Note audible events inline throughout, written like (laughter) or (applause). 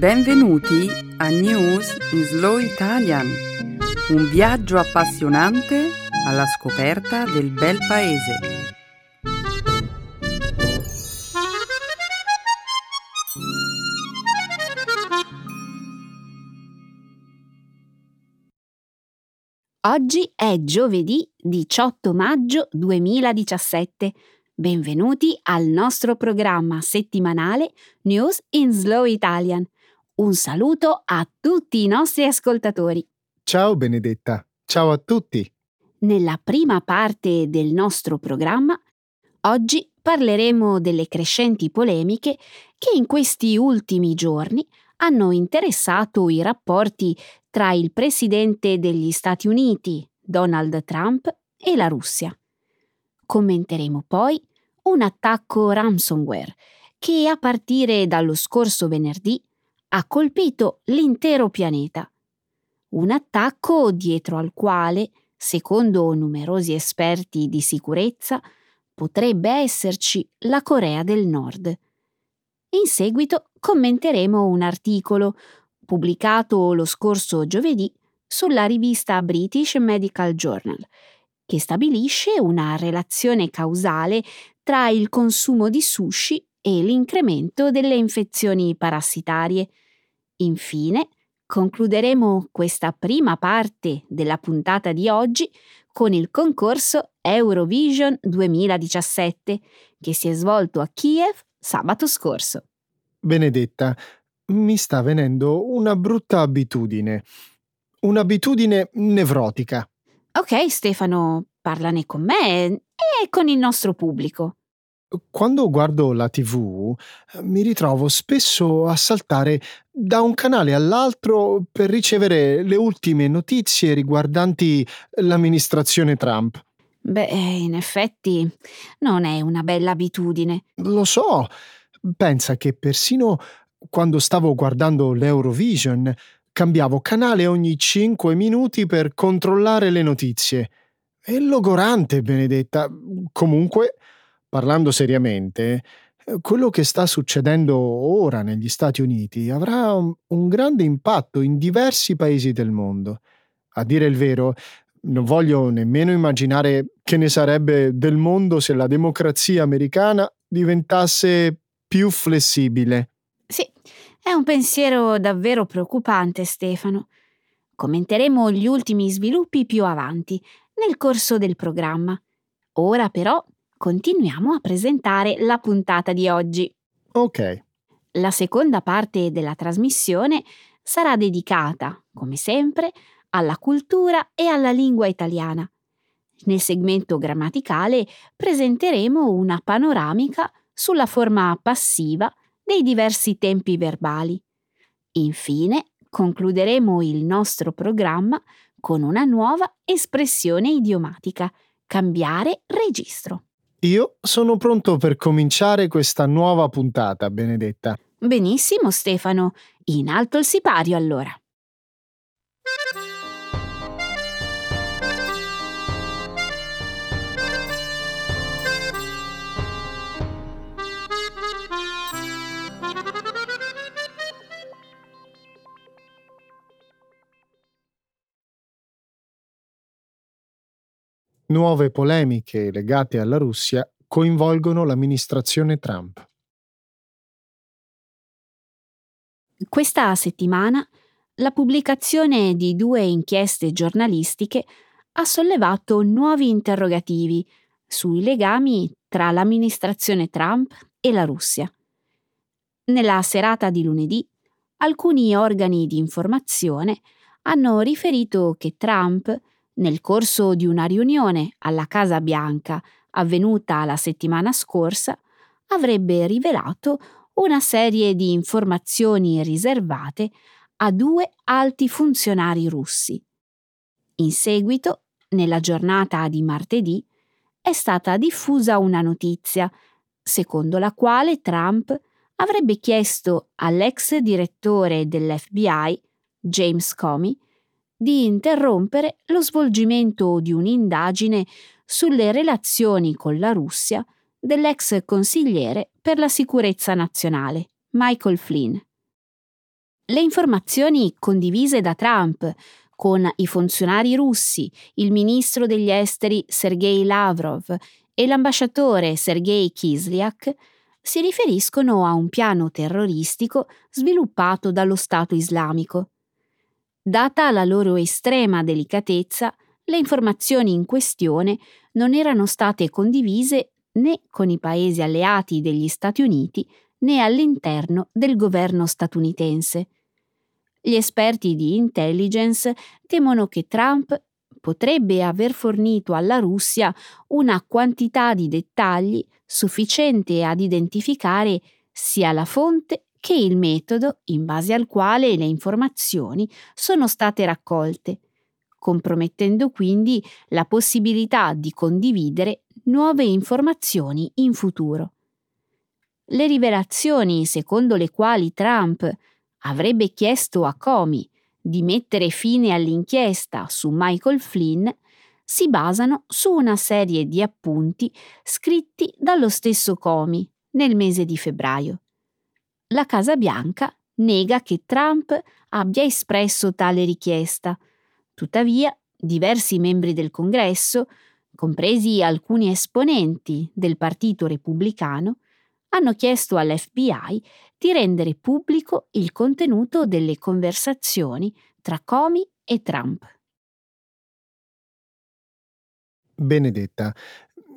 Benvenuti a News in Slow Italian, un viaggio appassionante alla scoperta del bel paese. Oggi è giovedì 18 maggio 2017. Benvenuti al nostro programma settimanale News in Slow Italian. Un saluto a tutti i nostri ascoltatori. Ciao Benedetta, ciao a tutti. Nella prima parte del nostro programma, oggi parleremo delle crescenti polemiche che in questi ultimi giorni hanno interessato i rapporti tra il presidente degli Stati Uniti, Donald Trump, e la Russia. Commenteremo poi un attacco ransomware che a partire dallo scorso venerdì ha colpito l'intero pianeta. Un attacco dietro al quale, secondo numerosi esperti di sicurezza, potrebbe esserci la Corea del Nord. In seguito commenteremo un articolo pubblicato lo scorso giovedì sulla rivista British Medical Journal, che stabilisce una relazione causale tra il consumo di sushi e l'incremento delle infezioni parassitarie. Infine, concluderemo questa prima parte della puntata di oggi con il concorso Eurovision 2017 che si è svolto a Kiev sabato scorso. Benedetta, mi sta venendo una brutta abitudine. Un'abitudine nevrotica. Ok, Stefano, parlane con me e con il nostro pubblico. Quando guardo la TV mi ritrovo spesso a saltare da un canale all'altro per ricevere le ultime notizie riguardanti l'amministrazione Trump. Beh, in effetti non è una bella abitudine. Lo so, pensa che persino quando stavo guardando l'Eurovision cambiavo canale ogni 5 minuti per controllare le notizie. È logorante, Benedetta. Comunque, parlando seriamente, eh, quello che sta succedendo ora negli Stati Uniti avrà un, un, grande impatto in diversi paesi del mondo. A dire il vero, non voglio nemmeno immaginare che ne sarebbe del mondo se la democrazia americana diventasse più flessibile. Sì, è un pensiero davvero preoccupante, Stefano. Commenteremo gli ultimi sviluppi più avanti, nel corso del programma. Ora però continuiamo a presentare la puntata di oggi. Ok. La seconda parte della trasmissione sarà dedicata, come sempre, alla cultura e alla lingua italiana. Nel segmento grammaticale presenteremo una panoramica sulla forma passiva dei diversi tempi verbali. Infine, concluderemo il nostro programma con una nuova espressione idiomatica, cambiare registro. Io sono pronto per cominciare questa nuova puntata, Benedetta. Benissimo, Stefano. In alto il sipario allora. Nuove polemiche legate alla Russia coinvolgono l'amministrazione Trump. Questa settimana la pubblicazione di due inchieste giornalistiche ha sollevato nuovi interrogativi sui legami tra l'amministrazione Trump e la Russia. Nella serata di lunedì, alcuni organi di informazione hanno riferito che Trump nel corso di una riunione alla Casa Bianca avvenuta la settimana scorsa, avrebbe rivelato una serie di informazioni riservate a due alti funzionari russi. In seguito, nella giornata di martedì, è stata diffusa una notizia, secondo la quale Trump avrebbe chiesto all'ex direttore dell'FBI, James Comey, di interrompere lo svolgimento di un'indagine sulle relazioni con la Russia dell'ex consigliere per la sicurezza nazionale, Michael Flynn. Le informazioni condivise da Trump con i funzionari russi, il ministro degli esteri Sergei Lavrov e l'ambasciatore Sergei Kislyak si riferiscono a un piano terroristico sviluppato dallo Stato islamico. Data la loro estrema delicatezza, le informazioni in questione non erano state condivise né con i paesi alleati degli Stati Uniti né all'interno del governo statunitense. Gli esperti di intelligence temono che Trump potrebbe aver fornito alla Russia una quantità di dettagli sufficiente ad identificare sia la fonte che il metodo in base al quale le informazioni sono state raccolte, compromettendo quindi la possibilità di condividere nuove informazioni in futuro. Le rivelazioni secondo le quali Trump avrebbe chiesto a Comey di mettere fine all'inchiesta su Michael Flynn si basano su una serie di appunti scritti dallo stesso Comey nel mese di febbraio. La Casa Bianca nega che Trump abbia espresso tale richiesta. Tuttavia, diversi membri del Congresso, compresi alcuni esponenti del Partito Repubblicano, hanno chiesto all'FBI di rendere pubblico il contenuto delle conversazioni tra Comey e Trump. Benedetta,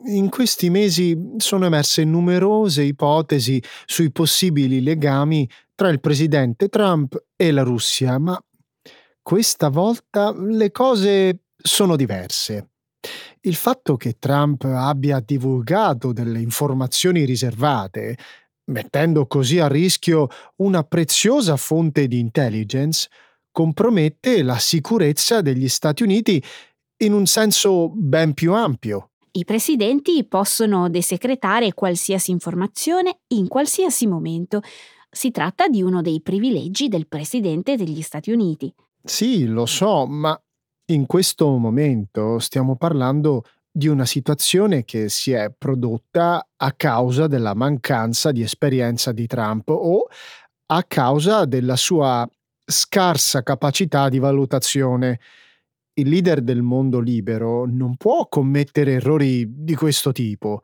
in questi mesi sono emerse numerose ipotesi sui possibili legami tra il presidente Trump e la Russia, ma questa volta le cose sono diverse. Il fatto che Trump abbia divulgato delle informazioni riservate, mettendo così a rischio una preziosa fonte di intelligence, compromette la sicurezza degli Stati Uniti in un senso ben più ampio. I presidenti possono desecretare qualsiasi informazione in qualsiasi momento. Si tratta di uno dei privilegi del presidente degli Stati Uniti. Sì, lo so, ma in questo momento stiamo parlando di una situazione che si è prodotta a causa della mancanza di esperienza di Trump o a causa della sua scarsa capacità di valutazione. Il leader del mondo libero non può commettere errori di questo tipo.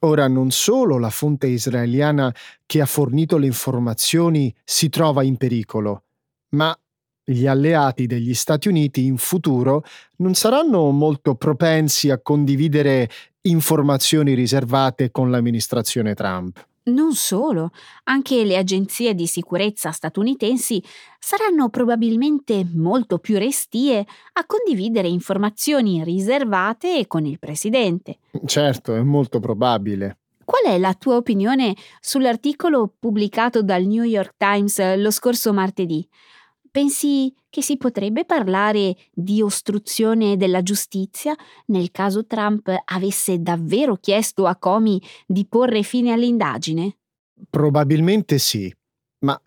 Ora non solo la fonte israeliana che ha fornito le informazioni si trova in pericolo, ma gli alleati degli Stati Uniti in futuro non saranno molto propensi a condividere informazioni riservate con l'amministrazione Trump. Non solo, anche le agenzie di sicurezza statunitensi saranno probabilmente molto più restie a condividere informazioni riservate con il Presidente. Certo, è molto probabile. Qual è la tua opinione sull'articolo pubblicato dal New York Times lo scorso martedì? Pensi che si potrebbe parlare di ostruzione della giustizia nel caso Trump avesse davvero chiesto a Comey di porre fine all'indagine? Probabilmente sì, ma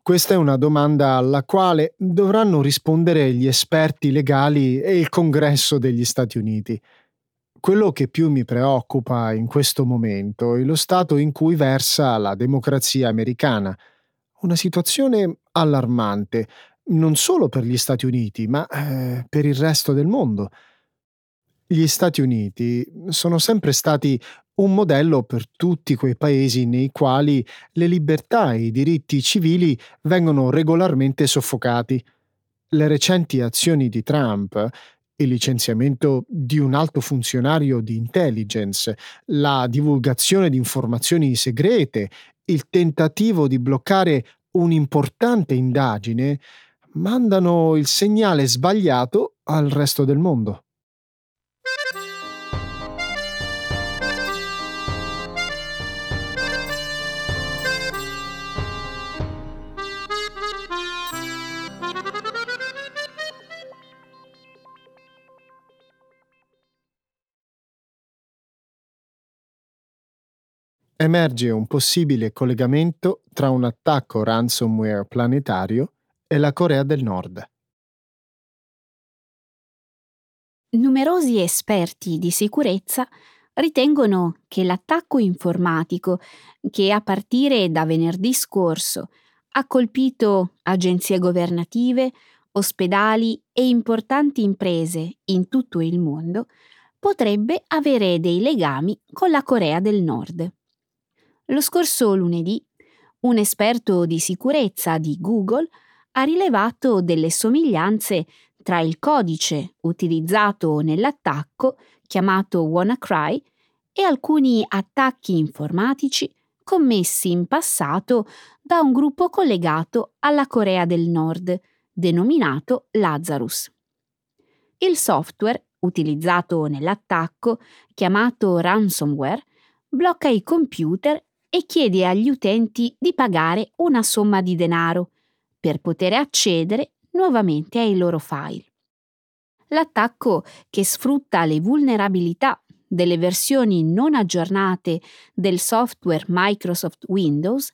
questa è una domanda alla quale dovranno rispondere gli esperti legali e il Congresso degli Stati Uniti. Quello che più mi preoccupa in questo momento è lo stato in cui versa la democrazia americana una situazione allarmante, non solo per gli Stati Uniti, ma eh, per il resto del mondo. Gli Stati Uniti sono sempre stati un modello per tutti quei paesi nei quali le libertà e i diritti civili vengono regolarmente soffocati. Le recenti azioni di Trump il licenziamento di un alto funzionario di intelligence, la divulgazione di informazioni segrete, il tentativo di bloccare un'importante indagine, mandano il segnale sbagliato al resto del mondo. emerge un possibile collegamento tra un attacco ransomware planetario e la Corea del Nord. Numerosi esperti di sicurezza ritengono che l'attacco informatico che a partire da venerdì scorso ha colpito agenzie governative, ospedali e importanti imprese in tutto il mondo, potrebbe avere dei legami con la Corea del Nord. Lo scorso lunedì, un esperto di sicurezza di Google ha rilevato delle somiglianze tra il codice utilizzato nell'attacco, chiamato WannaCry, e alcuni attacchi informatici commessi in passato da un gruppo collegato alla Corea del Nord, denominato Lazarus. Il software utilizzato nell'attacco, chiamato ransomware, blocca i computer e chiede agli utenti di pagare una somma di denaro per poter accedere nuovamente ai loro file. L'attacco che sfrutta le vulnerabilità delle versioni non aggiornate del software Microsoft Windows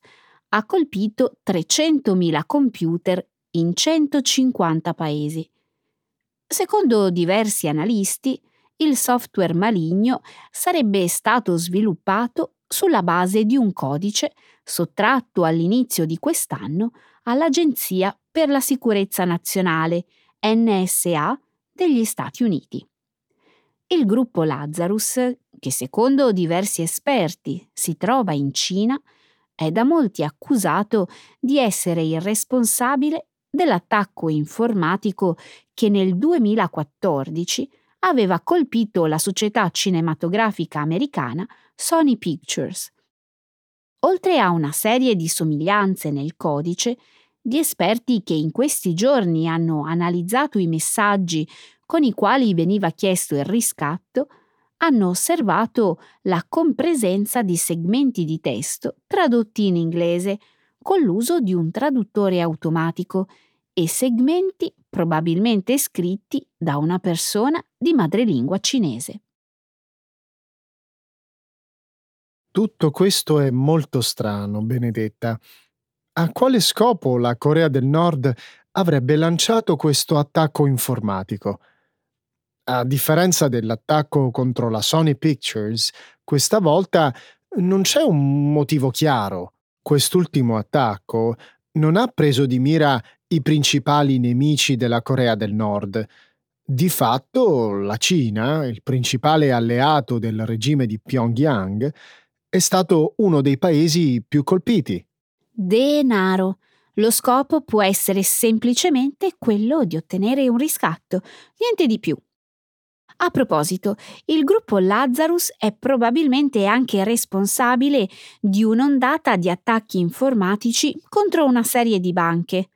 ha colpito 300.000 computer in 150 paesi. Secondo diversi analisti, il software maligno sarebbe stato sviluppato sulla base di un codice sottratto all'inizio di quest'anno all'Agenzia per la sicurezza nazionale, NSA, degli Stati Uniti. Il gruppo Lazarus, che secondo diversi esperti si trova in Cina, è da molti accusato di essere il responsabile dell'attacco informatico che nel 2014 aveva colpito la società cinematografica americana Sony Pictures. Oltre a una serie di somiglianze nel codice, gli esperti che in questi giorni hanno analizzato i messaggi con i quali veniva chiesto il riscatto hanno osservato la compresenza di segmenti di testo tradotti in inglese con l'uso di un traduttore automatico e segmenti probabilmente scritti da una persona di madrelingua cinese. Tutto questo è molto strano, Benedetta. A quale scopo la Corea del Nord avrebbe lanciato questo attacco informatico? A differenza dell'attacco contro la Sony Pictures, questa volta non c'è un motivo chiaro. Quest'ultimo attacco non ha preso di mira i principali nemici della Corea del Nord. Di fatto, la Cina, il principale alleato del regime di Pyongyang, è stato uno dei paesi più colpiti. Denaro. Lo scopo può essere semplicemente quello di ottenere un riscatto, niente di più. A proposito, il gruppo Lazarus è probabilmente anche responsabile di un'ondata di attacchi informatici contro una serie di banche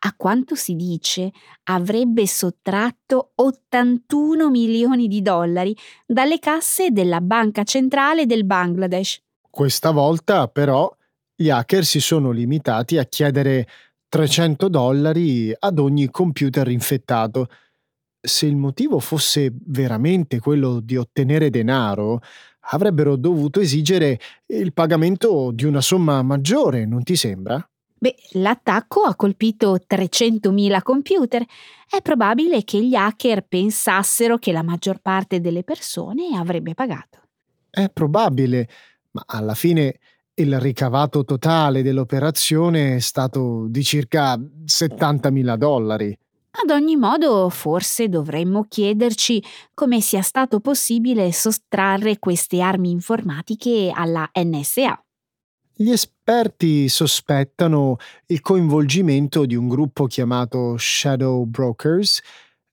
a quanto si dice, avrebbe sottratto 81 milioni di dollari dalle casse della Banca Centrale del Bangladesh. Questa volta, però, gli hacker si sono limitati a chiedere 300 dollari ad ogni computer infettato. Se il motivo fosse veramente quello di ottenere denaro, avrebbero dovuto esigere il pagamento di una somma maggiore, non ti sembra? Beh, l'attacco ha colpito 300.000 computer. È probabile che gli hacker pensassero che la maggior parte delle persone avrebbe pagato. È probabile, ma alla fine il ricavato totale dell'operazione è stato di circa 70.000 dollari. Ad ogni modo, forse dovremmo chiederci come sia stato possibile sottrarre queste armi informatiche alla NSA. Gli esperti sospettano il coinvolgimento di un gruppo chiamato Shadow Brokers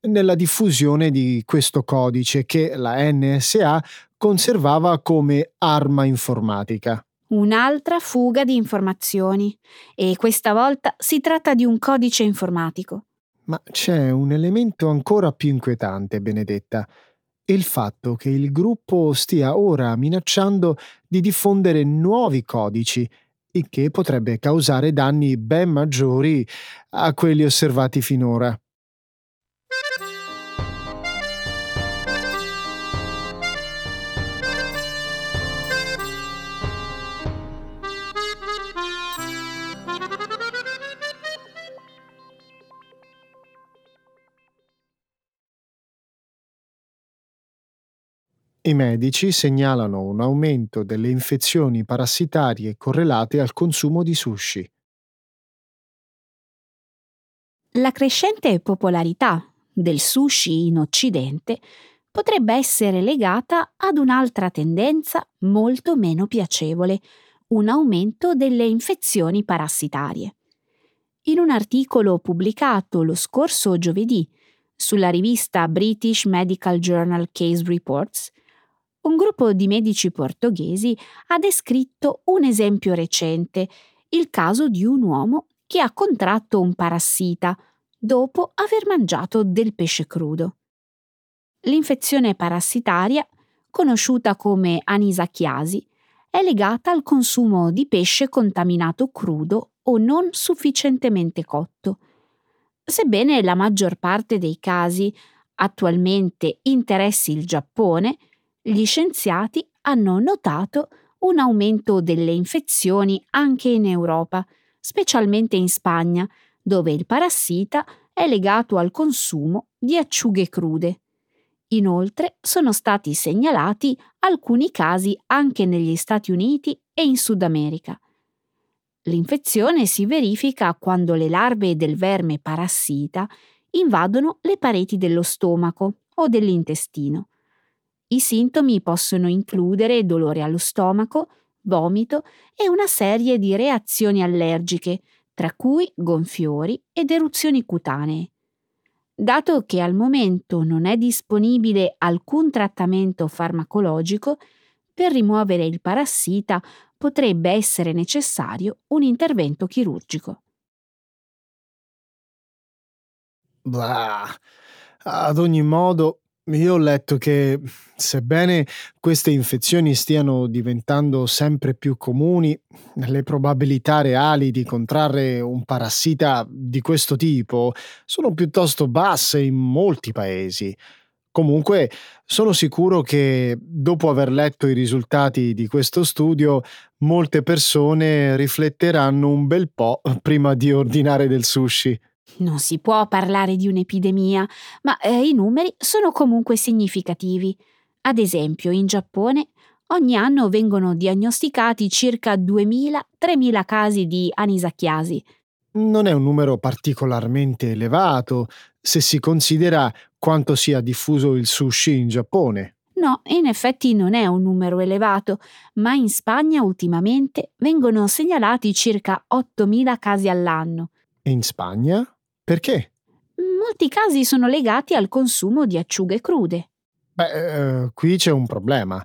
nella diffusione di questo codice che la NSA conservava come arma informatica. Un'altra fuga di informazioni e questa volta si tratta di un codice informatico. Ma c'è un elemento ancora più inquietante, Benedetta il fatto che il gruppo stia ora minacciando di diffondere nuovi codici, il che potrebbe causare danni ben maggiori a quelli osservati finora. I medici segnalano un aumento delle infezioni parassitarie correlate al consumo di sushi. La crescente popolarità del sushi in Occidente potrebbe essere legata ad un'altra tendenza molto meno piacevole, un aumento delle infezioni parassitarie. In un articolo pubblicato lo scorso giovedì sulla rivista British Medical Journal Case Reports, un gruppo di medici portoghesi ha descritto un esempio recente, il caso di un uomo che ha contratto un parassita dopo aver mangiato del pesce crudo. L'infezione parassitaria, conosciuta come anisachiasi, è legata al consumo di pesce contaminato crudo o non sufficientemente cotto. Sebbene la maggior parte dei casi attualmente interessi il Giappone, gli scienziati hanno notato un aumento delle infezioni anche in Europa, specialmente in Spagna, dove il parassita è legato al consumo di acciughe crude. Inoltre sono stati segnalati alcuni casi anche negli Stati Uniti e in Sud America. L'infezione si verifica quando le larve del verme parassita invadono le pareti dello stomaco o dell'intestino. I sintomi possono includere dolore allo stomaco, vomito e una serie di reazioni allergiche, tra cui gonfiori ed eruzioni cutanee. Dato che al momento non è disponibile alcun trattamento farmacologico, per rimuovere il parassita potrebbe essere necessario un intervento chirurgico. Blah. Ad ogni modo, io ho letto che, sebbene queste infezioni stiano diventando sempre più comuni, le probabilità reali di contrarre un parassita di questo tipo sono piuttosto basse in molti paesi. Comunque, sono sicuro che dopo aver letto i risultati di questo studio, molte persone rifletteranno un bel po' prima di ordinare del sushi. Non si può parlare di un'epidemia, ma eh, i numeri sono comunque significativi. Ad esempio, in Giappone ogni anno vengono diagnosticati circa 2.000-3.000 casi di anisacchiasi. Non è un numero particolarmente elevato se si considera quanto sia diffuso il sushi in Giappone. No, in effetti non è un numero elevato, ma in Spagna ultimamente vengono segnalati circa 8.000 casi all'anno. E in Spagna? Perché? Molti casi sono legati al consumo di acciughe crude. Beh, eh, qui c'è un problema.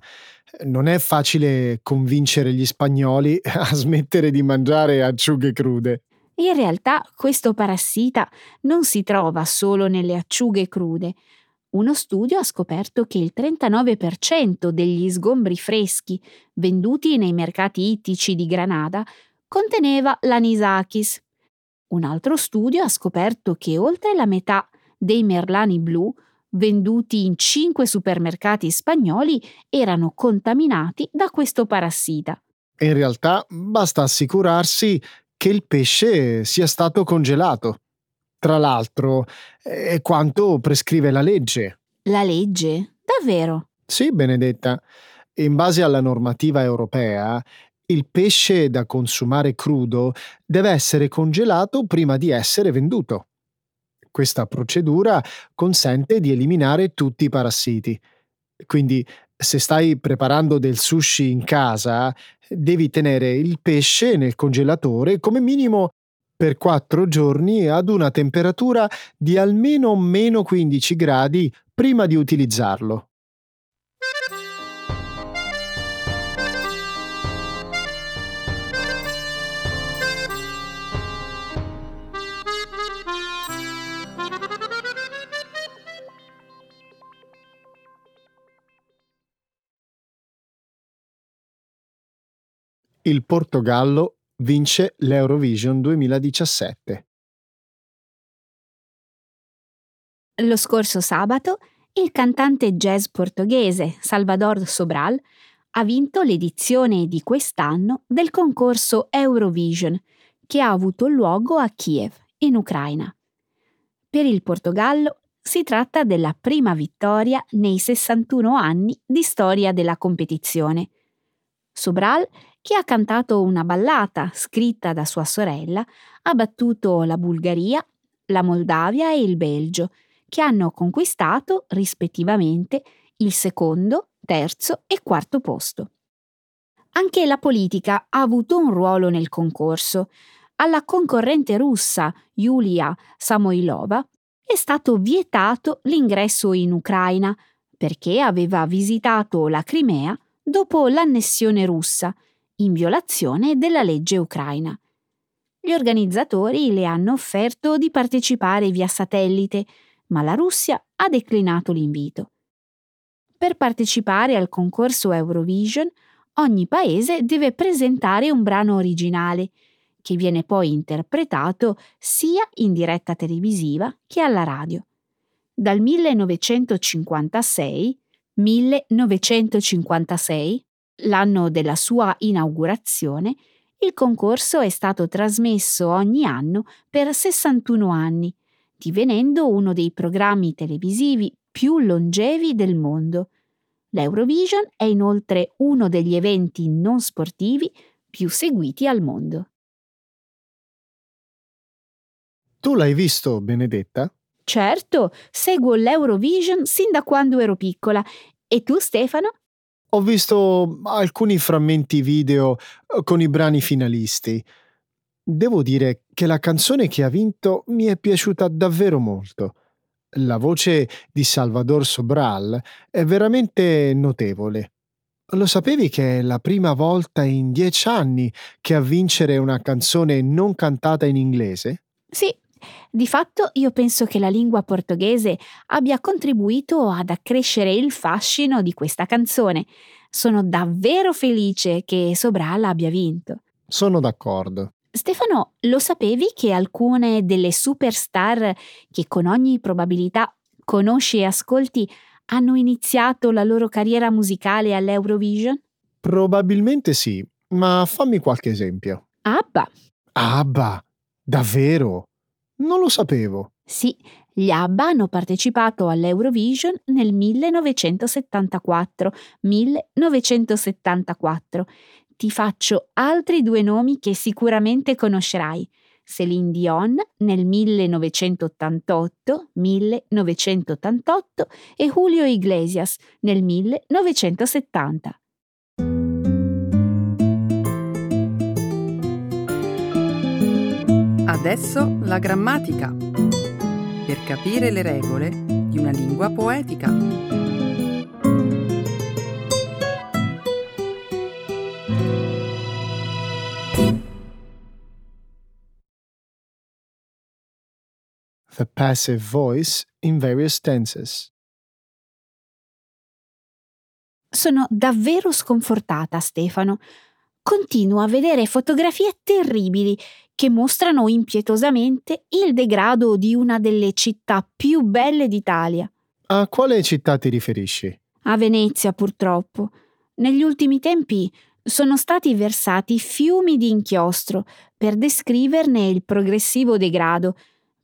Non è facile convincere gli spagnoli (laughs) a smettere di mangiare acciughe crude. In realtà questo parassita non si trova solo nelle acciughe crude. Uno studio ha scoperto che il 39% degli sgombri freschi venduti nei mercati ittici di Granada conteneva l'anisakis. Un altro studio ha scoperto che oltre la metà dei merlani blu venduti in cinque supermercati spagnoli erano contaminati da questo parassita. In realtà basta assicurarsi che il pesce sia stato congelato. Tra l'altro, è quanto prescrive la legge. La legge? Davvero? Sì, Benedetta. In base alla normativa europea, il pesce da consumare crudo deve essere congelato prima di essere venduto. Questa procedura consente di eliminare tutti i parassiti. Quindi, se stai preparando del sushi in casa, devi tenere il pesce nel congelatore come minimo per 4 giorni ad una temperatura di almeno meno 15 gradi prima di utilizzarlo. Il Portogallo vince l'Eurovision 2017. Lo scorso sabato il cantante jazz portoghese Salvador Sobral ha vinto l'edizione di quest'anno del concorso Eurovision che ha avuto luogo a Kiev, in Ucraina. Per il Portogallo si tratta della prima vittoria nei 61 anni di storia della competizione. Sobral che ha cantato una ballata scritta da sua sorella, ha battuto la Bulgaria, la Moldavia e il Belgio, che hanno conquistato rispettivamente il secondo, terzo e quarto posto. Anche la politica ha avuto un ruolo nel concorso. Alla concorrente russa Yulia Samoilova è stato vietato l'ingresso in Ucraina perché aveva visitato la Crimea dopo l'annessione russa, in violazione della legge ucraina. Gli organizzatori le hanno offerto di partecipare via satellite, ma la Russia ha declinato l'invito. Per partecipare al concorso Eurovision, ogni paese deve presentare un brano originale, che viene poi interpretato sia in diretta televisiva che alla radio. Dal 1956, 1956, l'anno della sua inaugurazione, il concorso è stato trasmesso ogni anno per 61 anni, divenendo uno dei programmi televisivi più longevi del mondo. L'Eurovision è inoltre uno degli eventi non sportivi più seguiti al mondo. Tu l'hai visto, Benedetta? Certo, seguo l'Eurovision sin da quando ero piccola. E tu, Stefano? Ho visto alcuni frammenti video eh, con i brani finalisti. Devo dire che la canzone che ha vinto mi è piaciuta davvero molto. La voce di Salvador Sobral è veramente notevole. Lo sapevi che è la prima volta in dieci anni che a vincere una canzone non cantata in inglese? Sì, di fatto io penso che la lingua portoghese abbia contribuito ad accrescere il fascino di questa canzone. Sono davvero felice che Sobral abbia vinto. Sono d'accordo. Stefano, lo sapevi che alcune delle superstar che con ogni probabilità conosci e ascolti hanno iniziato la loro carriera musicale all'Eurovision? Probabilmente sì, ma fammi qualche esempio. Abba. Abba? Davvero? Non lo sapevo. Sì, gli ABBA hanno partecipato all'Eurovision nel 1974. 1974 ti faccio altri due nomi che sicuramente conoscerai. Celine Dion nel 1988, 1988 e Julio Iglesias nel 1970. Adesso la grammatica. Per capire le regole di una lingua poetica. the passive voice in various tenses. Sono davvero sconfortata, Stefano. Continuo a vedere fotografie terribili che mostrano impietosamente il degrado di una delle città più belle d'Italia. A quale città ti riferisci? A Venezia, purtroppo. Negli ultimi tempi sono stati versati fiumi di inchiostro per descriverne il progressivo degrado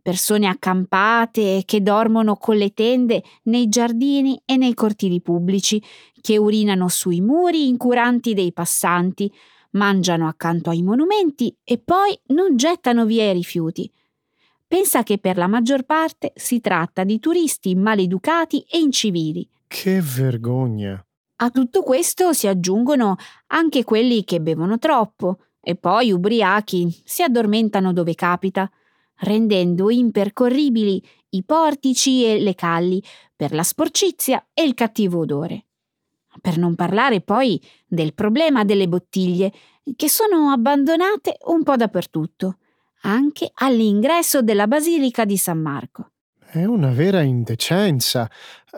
persone accampate che dormono con le tende nei giardini e nei cortili pubblici, che urinano sui muri incuranti dei passanti, mangiano accanto ai monumenti e poi non gettano via i rifiuti. Pensa che per la maggior parte si tratta di turisti maleducati e incivili. Che vergogna! A tutto questo si aggiungono anche quelli che bevono troppo e poi ubriachi si addormentano dove capita rendendo impercorribili i portici e le calli per la sporcizia e il cattivo odore. Per non parlare poi del problema delle bottiglie, che sono abbandonate un po' dappertutto, anche all'ingresso della Basilica di San Marco. È una vera indecenza.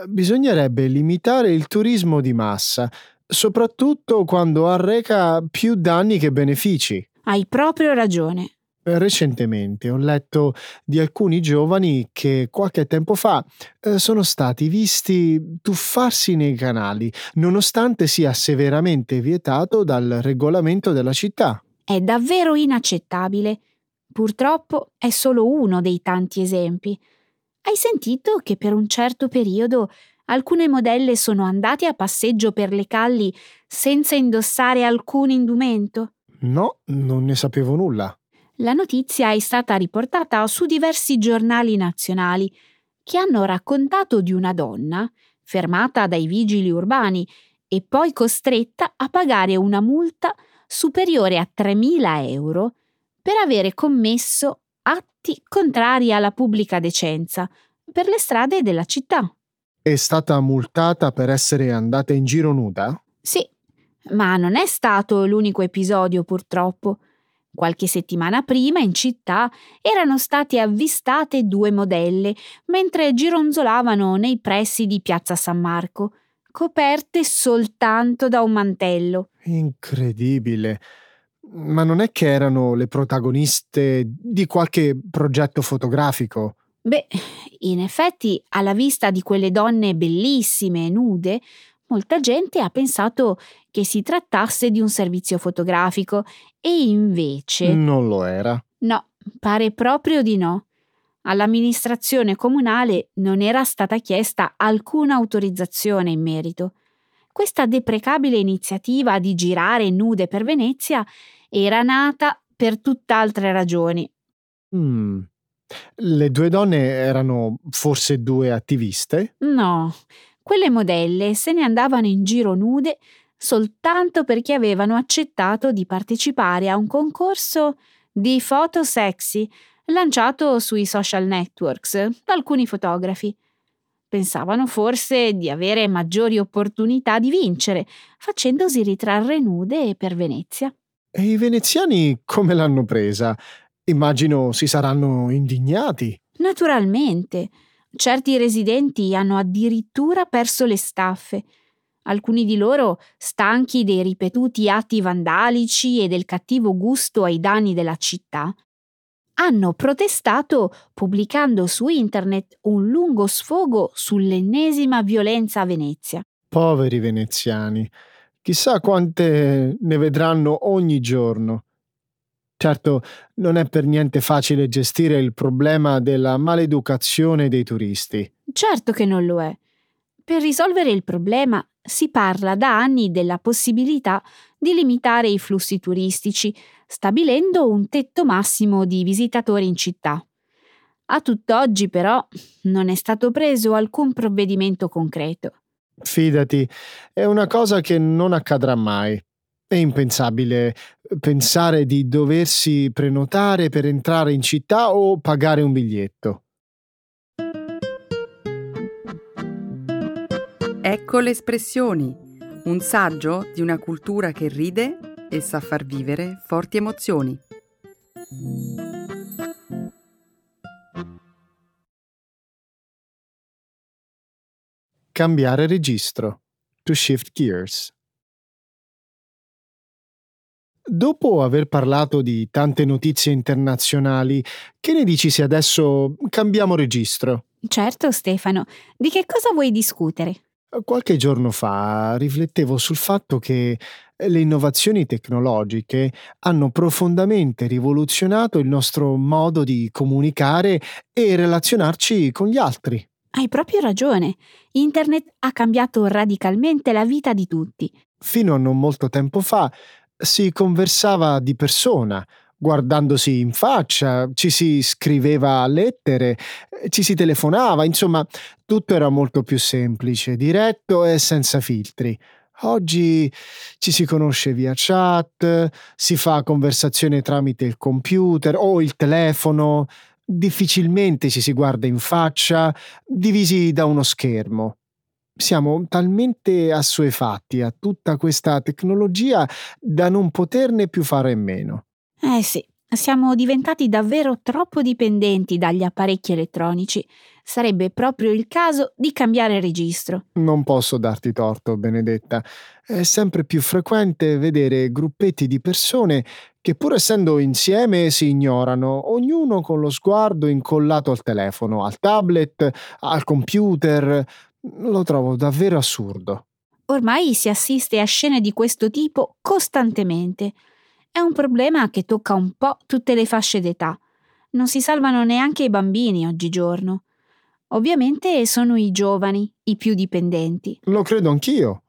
Bisognerebbe limitare il turismo di massa, soprattutto quando arreca più danni che benefici. Hai proprio ragione. Recentemente ho letto di alcuni giovani che qualche tempo fa eh, sono stati visti tuffarsi nei canali, nonostante sia severamente vietato dal regolamento della città. È davvero inaccettabile. Purtroppo è solo uno dei tanti esempi. Hai sentito che per un certo periodo alcune modelle sono andate a passeggio per le calli senza indossare alcun indumento? No, non ne sapevo nulla. La notizia è stata riportata su diversi giornali nazionali che hanno raccontato di una donna fermata dai vigili urbani e poi costretta a pagare una multa superiore a 3.000 euro per avere commesso atti contrari alla pubblica decenza per le strade della città. È stata multata per essere andata in giro nuda? Sì, ma non è stato l'unico episodio purtroppo. Qualche settimana prima in città erano state avvistate due modelle mentre gironzolavano nei pressi di Piazza San Marco, coperte soltanto da un mantello. Incredibile. Ma non è che erano le protagoniste di qualche progetto fotografico? Beh, in effetti, alla vista di quelle donne bellissime e nude, molta gente ha pensato che si trattasse di un servizio fotografico e invece... Non lo era. No, pare proprio di no. All'amministrazione comunale non era stata chiesta alcuna autorizzazione in merito. Questa deprecabile iniziativa di girare nude per Venezia era nata per tutt'altre ragioni. Mm. Le due donne erano forse due attiviste? No, quelle modelle se ne andavano in giro nude soltanto perché avevano accettato di partecipare a un concorso di foto sexy lanciato sui social networks da alcuni fotografi. Pensavano forse di avere maggiori opportunità di vincere, facendosi ritrarre nude per Venezia. E i veneziani come l'hanno presa? Immagino si saranno indignati. Naturalmente. Certi residenti hanno addirittura perso le staffe. Alcuni di loro, stanchi dei ripetuti atti vandalici e del cattivo gusto ai danni della città, hanno protestato pubblicando su internet un lungo sfogo sull'ennesima violenza a Venezia. Poveri veneziani, chissà quante ne vedranno ogni giorno. Certo, non è per niente facile gestire il problema della maleducazione dei turisti. Certo che non lo è. Per risolvere il problema si parla da anni della possibilità di limitare i flussi turistici, stabilendo un tetto massimo di visitatori in città. A tutt'oggi però non è stato preso alcun provvedimento concreto. Fidati, è una cosa che non accadrà mai. È impensabile pensare di doversi prenotare per entrare in città o pagare un biglietto. Ecco le espressioni, un saggio di una cultura che ride e sa far vivere forti emozioni. Cambiare registro. To shift gears. Dopo aver parlato di tante notizie internazionali, che ne dici se adesso cambiamo registro? Certo, Stefano. Di che cosa vuoi discutere? Qualche giorno fa riflettevo sul fatto che le innovazioni tecnologiche hanno profondamente rivoluzionato il nostro modo di comunicare e relazionarci con gli altri. Hai proprio ragione. Internet ha cambiato radicalmente la vita di tutti. Fino a non molto tempo fa si conversava di persona, guardandosi in faccia, ci si scriveva lettere, ci si telefonava, insomma, tutto era molto più semplice, diretto e senza filtri. Oggi ci si conosce via chat, si fa conversazione tramite il computer o il telefono, difficilmente ci si guarda in faccia, divisi da uno schermo siamo talmente assuefatti a tutta questa tecnologia da non poterne più fare meno. Eh sì, siamo diventati davvero troppo dipendenti dagli apparecchi elettronici. Sarebbe proprio il caso di cambiare registro. Non posso darti torto, Benedetta. È sempre più frequente vedere gruppetti di persone che pur essendo insieme si ignorano, ognuno con lo sguardo incollato al telefono, al tablet, al computer, lo trovo davvero assurdo. Ormai si assiste a scene di questo tipo costantemente. È un problema che tocca un po' tutte le fasce d'età. Non si salvano neanche i bambini oggigiorno. Ovviamente sono i giovani i più dipendenti. Lo credo anch'io.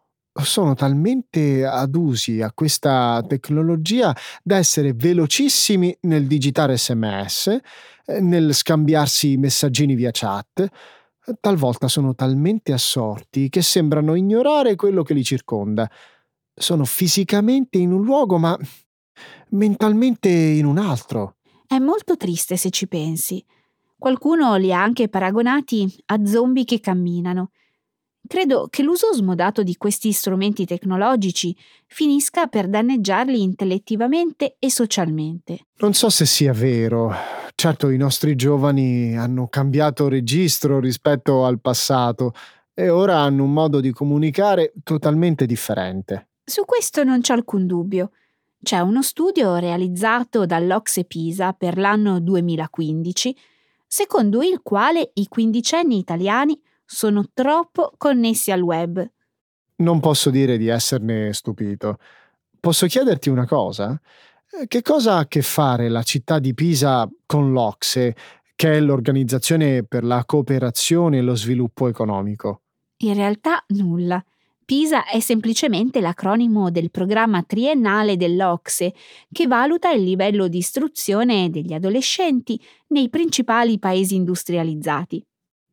sono talmente adusi a questa tecnologia da essere velocissimi nel digitare sms, eh, nel scambiarsi messaggini via chat. Talvolta sono talmente assorti che sembrano ignorare quello che li circonda. Sono fisicamente in un luogo ma mentalmente in un altro. È molto triste se ci pensi. Qualcuno li ha anche paragonati a zombie che camminano. Credo che l'uso smodato di questi strumenti tecnologici finisca per danneggiarli intellettivamente e socialmente. Non so se sia vero. Certo, i nostri giovani hanno cambiato registro rispetto al passato e ora hanno un modo di comunicare totalmente differente. Su questo non c'è alcun dubbio. C'è uno studio realizzato dall'Ocse Pisa per l'anno 2015, secondo il quale i quindicenni italiani sono troppo connessi al web. Non posso dire di esserne stupito. Posso chiederti una cosa? Eh, che cosa ha a che fare la città di Pisa con l'Ocse, che è l'Organizzazione per la cooperazione e lo sviluppo economico? In realtà nulla. PISA è semplicemente l'acronimo del programma triennale dell'Ocse, che valuta il livello di istruzione degli adolescenti nei principali paesi industrializzati.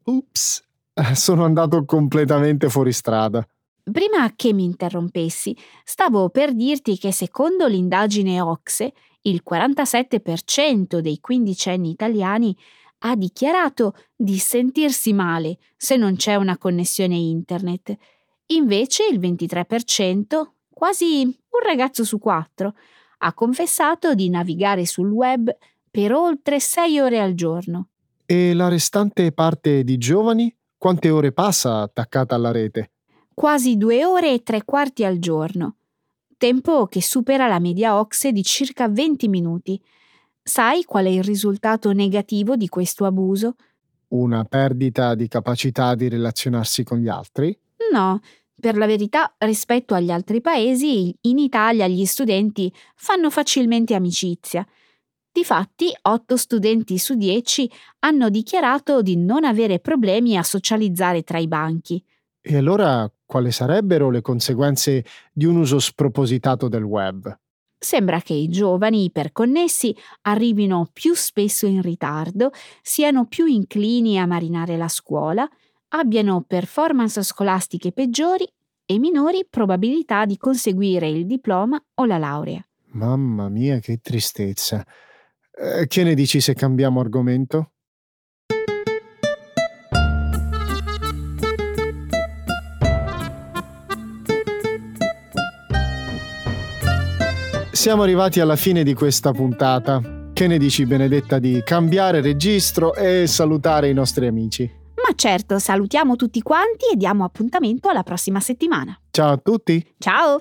Ups, (laughs) sono andato completamente fuori strada. Prima che mi interrompessi, stavo per dirti che secondo l'indagine Ocse, il 47% dei quindicenni italiani ha dichiarato di sentirsi male se non c'è una connessione internet Invece il 23%, quasi un ragazzo su quattro, ha confessato di navigare sul web per oltre sei ore al giorno. E la restante parte di giovani quante ore passa attaccata alla rete? Quasi due ore e tre quarti al giorno, tempo che supera la media OXE di circa 20 minuti. Sai qual è il risultato negativo di questo abuso? Una perdita di capacità di relazionarsi con gli altri? No, per la verità, rispetto agli altri paesi, in Italia gli studenti fanno facilmente amicizia. Difatti, 8 studenti su 10 hanno dichiarato di non avere problemi a socializzare tra i banchi. E allora quali sarebbero le conseguenze di un uso spropositato del web? Sembra che i giovani iperconnessi arrivino più spesso in ritardo, siano più inclini a marinare la scuola, abbiano performance scolastiche peggiori e minori probabilità di conseguire il diploma o la laurea. Mamma mia, che tristezza. Eh, che ne dici se cambiamo argomento? Siamo arrivati alla fine di questa puntata. Che ne dici, Benedetta, di cambiare registro e salutare i nostri amici? Ma certo, salutiamo tutti quanti e diamo appuntamento alla prossima settimana. Ciao a tutti. Ciao.